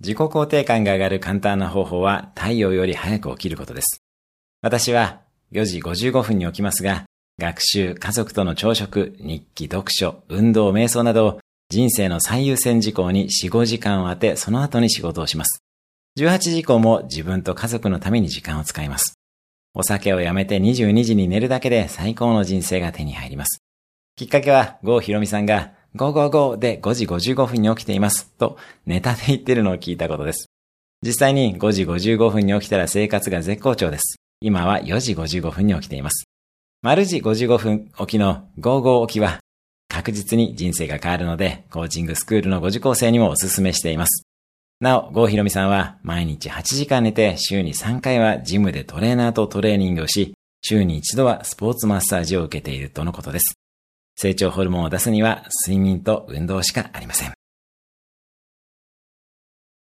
自己肯定感が上がる簡単な方法は太陽より早く起きることです。私は4時55分に起きますが、学習、家族との朝食、日記、読書、運動、瞑想など人生の最優先事項に4、5時間を当て、その後に仕事をします。18時以降も自分と家族のために時間を使います。お酒をやめて22時に寝るだけで最高の人生が手に入ります。きっかけは、郷ひろみさんが555で5時55分に起きていますとネタで言ってるのを聞いたことです。実際に5時55分に起きたら生活が絶好調です。今は4時55分に起きています。丸時55分起きの55起きは確実に人生が変わるので、コーチングスクールのご受講生にもお勧めしています。なお、郷ひろみさんは毎日8時間寝て週に3回はジムでトレーナーとトレーニングをし、週に一度はスポーツマッサージを受けているとのことです。成長ホルモンを出すには睡眠と運動しかありません。